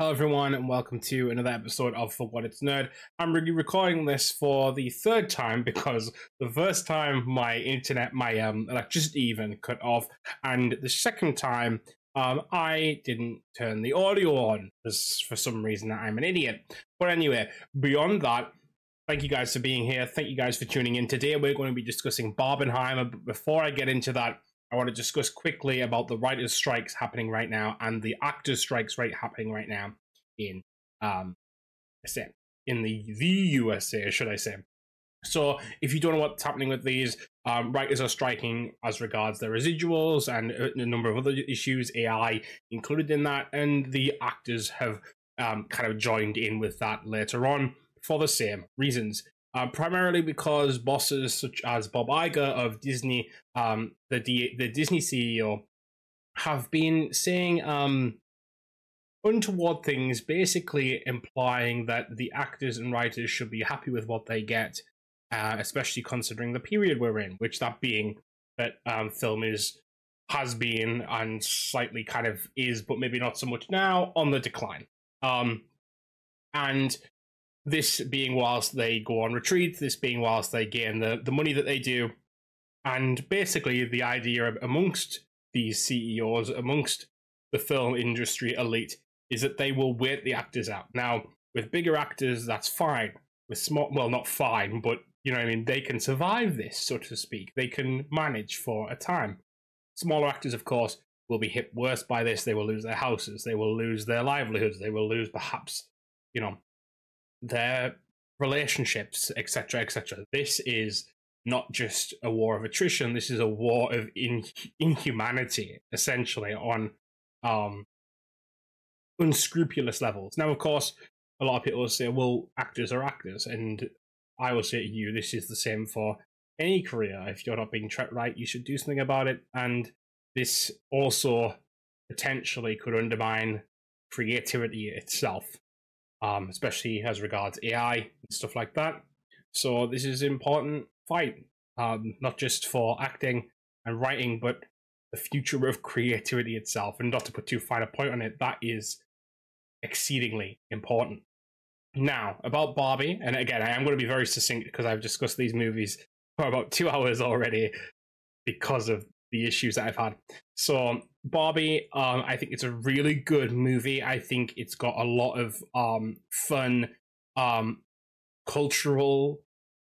Hello, everyone, and welcome to another episode of For What It's Nerd. I'm really recording this for the third time because the first time my internet, my um, electricity even cut off, and the second time um, I didn't turn the audio on because for some reason I'm an idiot. But anyway, beyond that, thank you guys for being here. Thank you guys for tuning in. Today we're going to be discussing Barbenheimer. But before I get into that, I want to discuss quickly about the writers' strikes happening right now and the actors' strikes right happening right now in um in the the USA, should I say? So, if you don't know what's happening with these, um, writers are striking as regards their residuals and a number of other issues, AI included in that, and the actors have um, kind of joined in with that later on for the same reasons. Uh, primarily because bosses such as Bob Iger of Disney, um, the D- the Disney CEO, have been saying um, untoward things, basically implying that the actors and writers should be happy with what they get, uh, especially considering the period we're in, which that being that um, film is has been and slightly kind of is, but maybe not so much now, on the decline. Um, and this being whilst they go on retreat, this being whilst they gain the, the money that they do. And basically, the idea amongst these CEOs, amongst the film industry elite, is that they will wait the actors out. Now, with bigger actors, that's fine. With small, well, not fine, but you know what I mean? They can survive this, so to speak. They can manage for a time. Smaller actors, of course, will be hit worse by this. They will lose their houses. They will lose their livelihoods. They will lose perhaps, you know, their relationships, etc., etc. This is not just a war of attrition. This is a war of in- inhumanity, essentially, on um, unscrupulous levels. Now, of course, a lot of people will say, well, actors are actors. And I will say to you, this is the same for any career. If you're not being treated right, you should do something about it. And this also potentially could undermine creativity itself um, especially as regards AI and stuff like that. So this is an important fight, um, not just for acting and writing, but the future of creativity itself. And not to put too fine a point on it, that is exceedingly important. Now, about Barbie, and again, I am going to be very succinct because I've discussed these movies for about two hours already because of the issues that I've had. So Barbie, um, I think it's a really good movie. I think it's got a lot of um, fun, um, cultural,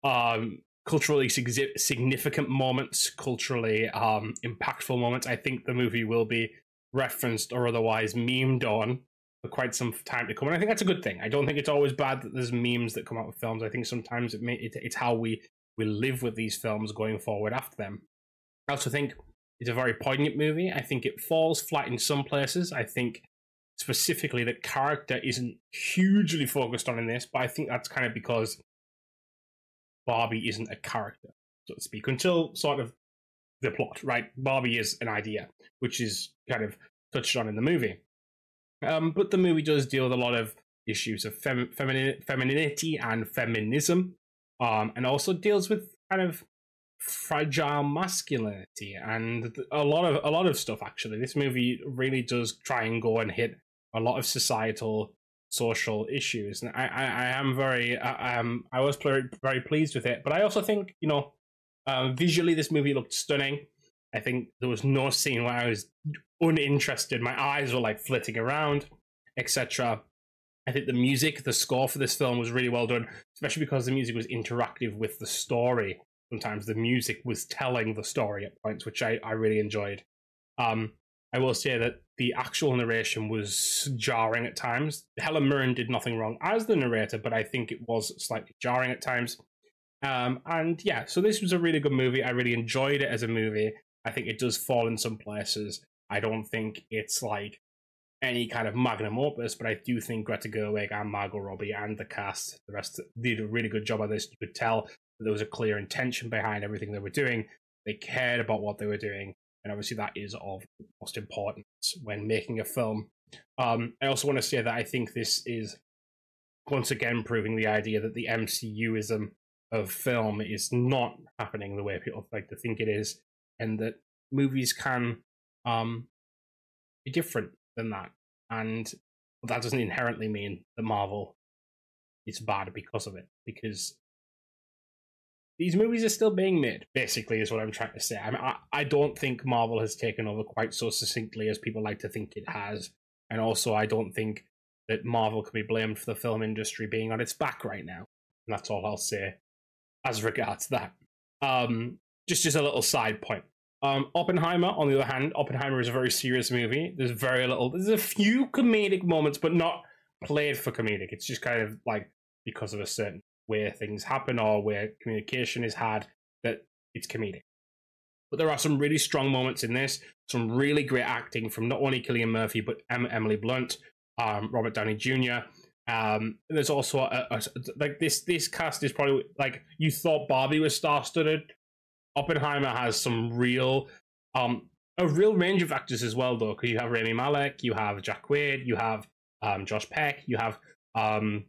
um, culturally significant moments, culturally um, impactful moments. I think the movie will be referenced or otherwise memed on for quite some time to come, and I think that's a good thing. I don't think it's always bad that there's memes that come out with films. I think sometimes it, may, it it's how we we live with these films going forward after them. I also think it's a very poignant movie. I think it falls flat in some places. I think specifically that character isn't hugely focused on in this, but I think that's kind of because Barbie isn't a character, so to speak, until sort of the plot, right? Barbie is an idea, which is kind of touched on in the movie. Um, but the movie does deal with a lot of issues of fem- femininity and feminism, um, and also deals with kind of fragile masculinity and a lot of a lot of stuff actually. This movie really does try and go and hit a lot of societal social issues. And i i, I am very I, um i was very, very pleased with it. But i also think you know uh, visually this movie looked stunning. I think there was no scene where i was uninterested. My eyes were like flitting around etc I think the music, the score for this film was really well done, especially because the music was interactive with the story sometimes the music was telling the story at points, which I, I really enjoyed. Um, I will say that the actual narration was jarring at times. Helen Mirren did nothing wrong as the narrator, but I think it was slightly jarring at times. Um, and yeah, so this was a really good movie. I really enjoyed it as a movie. I think it does fall in some places. I don't think it's like any kind of magnum opus, but I do think Greta Gerwig and Margot Robbie and the cast, the rest, did a really good job of this. You could tell there was a clear intention behind everything they were doing. They cared about what they were doing, and obviously that is of most importance when making a film. Um, I also want to say that I think this is once again proving the idea that the MCUism of film is not happening the way people like to think it is, and that movies can um, be different than that. And that doesn't inherently mean that Marvel is bad because of it. Because these movies are still being made. Basically, is what I'm trying to say. I mean, I, I don't think Marvel has taken over quite so succinctly as people like to think it has, and also I don't think that Marvel can be blamed for the film industry being on its back right now. And that's all I'll say as regards that. Um, just just a little side point. Um, Oppenheimer, on the other hand, Oppenheimer is a very serious movie. There's very little. There's a few comedic moments, but not played for comedic. It's just kind of like because of a certain way things happen or where communication is had that it's comedic. But there are some really strong moments in this. Some really great acting from not only Cillian Murphy but Emily Blunt, um, Robert Downey Jr. Um, there's also a, a, like this. This cast is probably like you thought Barbie was star-studded. Oppenheimer has some real, um, a real range of actors as well, though. Because you have Rami Malek, you have Jack Quaid, you have um, Josh Peck, you have, um,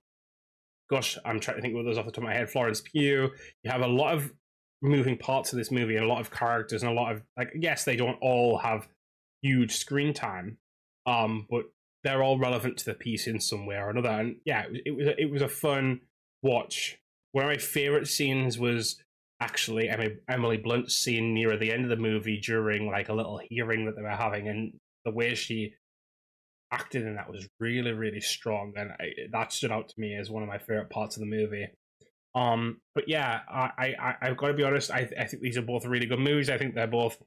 gosh, I'm trying to think of those off the top of my head. Florence Pugh. You have a lot of moving parts of this movie and a lot of characters and a lot of like. Yes, they don't all have huge screen time, um, but they're all relevant to the piece in some way or another. And yeah, it was it was it was a fun watch. One of my favorite scenes was actually Emily Blunt's scene near the end of the movie during like a little hearing that they were having, and the way she acted in that was really really strong, and I, that stood out to me as one of my favorite parts of the movie. Um, but yeah, I, I I've got to be honest. I I think these are both really good movies. I think they're both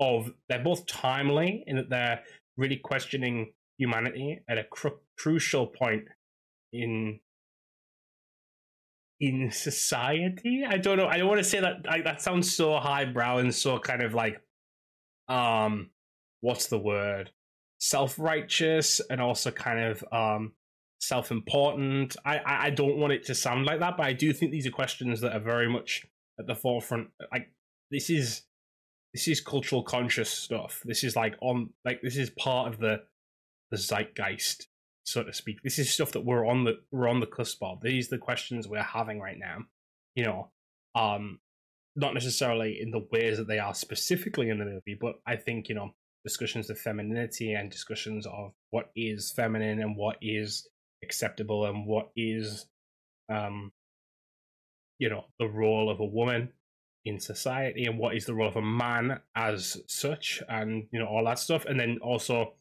of they're both timely in that they're really questioning humanity at a cru- crucial point in in society. I don't know. I don't want to say that. That sounds so highbrow and so kind of like, um, what's the word? Self righteous and also kind of um self important. I, I I don't want it to sound like that, but I do think these are questions that are very much at the forefront. Like this is this is cultural conscious stuff. This is like on like this is part of the the zeitgeist so to speak. This is stuff that we're on the we're on the cusp of. These are the questions we're having right now. You know, um, not necessarily in the ways that they are specifically in the movie, but I think you know discussions of femininity and discussions of what is feminine and what is acceptable and what is, um, you know, the role of a woman in society and what is the role of a man as such and you know all that stuff and then also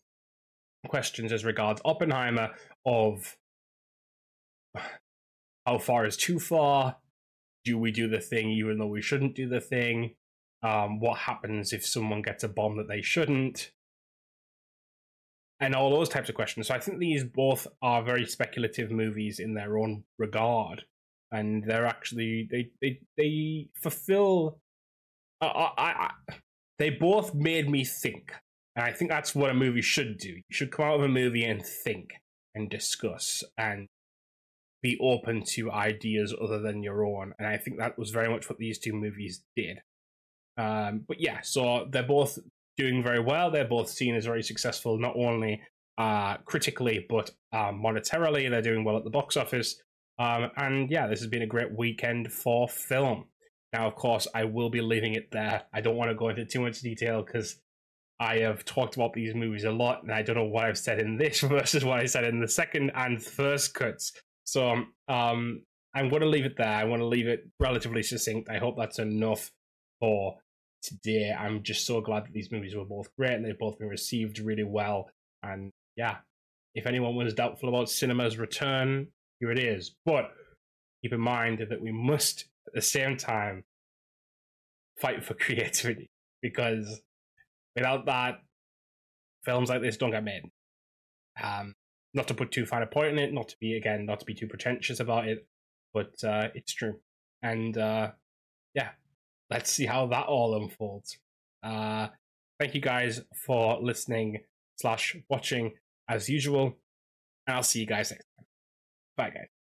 questions as regards Oppenheimer of how far is too far? Do we do the thing even though we shouldn't do the thing? Um, what happens if someone gets a bomb that they shouldn't? And all those types of questions. So I think these both are very speculative movies in their own regard, and they're actually they they they fulfill. I, I, I they both made me think and I think that's what a movie should do. You should come out of a movie and think and discuss and be open to ideas other than your own. And I think that was very much what these two movies did. Um, but yeah, so they're both doing very well. They're both seen as very successful, not only uh, critically, but um, monetarily. They're doing well at the box office. Um, and yeah, this has been a great weekend for film. Now, of course, I will be leaving it there. I don't want to go into too much detail because I have talked about these movies a lot, and I don't know what I've said in this versus what I said in the second and first cuts. So um, I'm going to leave it there. I want to leave it relatively succinct. I hope that's enough for today. I'm just so glad that these movies were both great and they've both been received really well. And yeah, if anyone was doubtful about cinema's return, here it is. But keep in mind that we must, at the same time, fight for creativity because Without that, films like this don't get made. Um, not to put too fine a point in it, not to be again, not to be too pretentious about it, but uh, it's true. And uh, yeah, let's see how that all unfolds. Uh, thank you guys for listening slash watching as usual, and I'll see you guys next time. Bye, guys.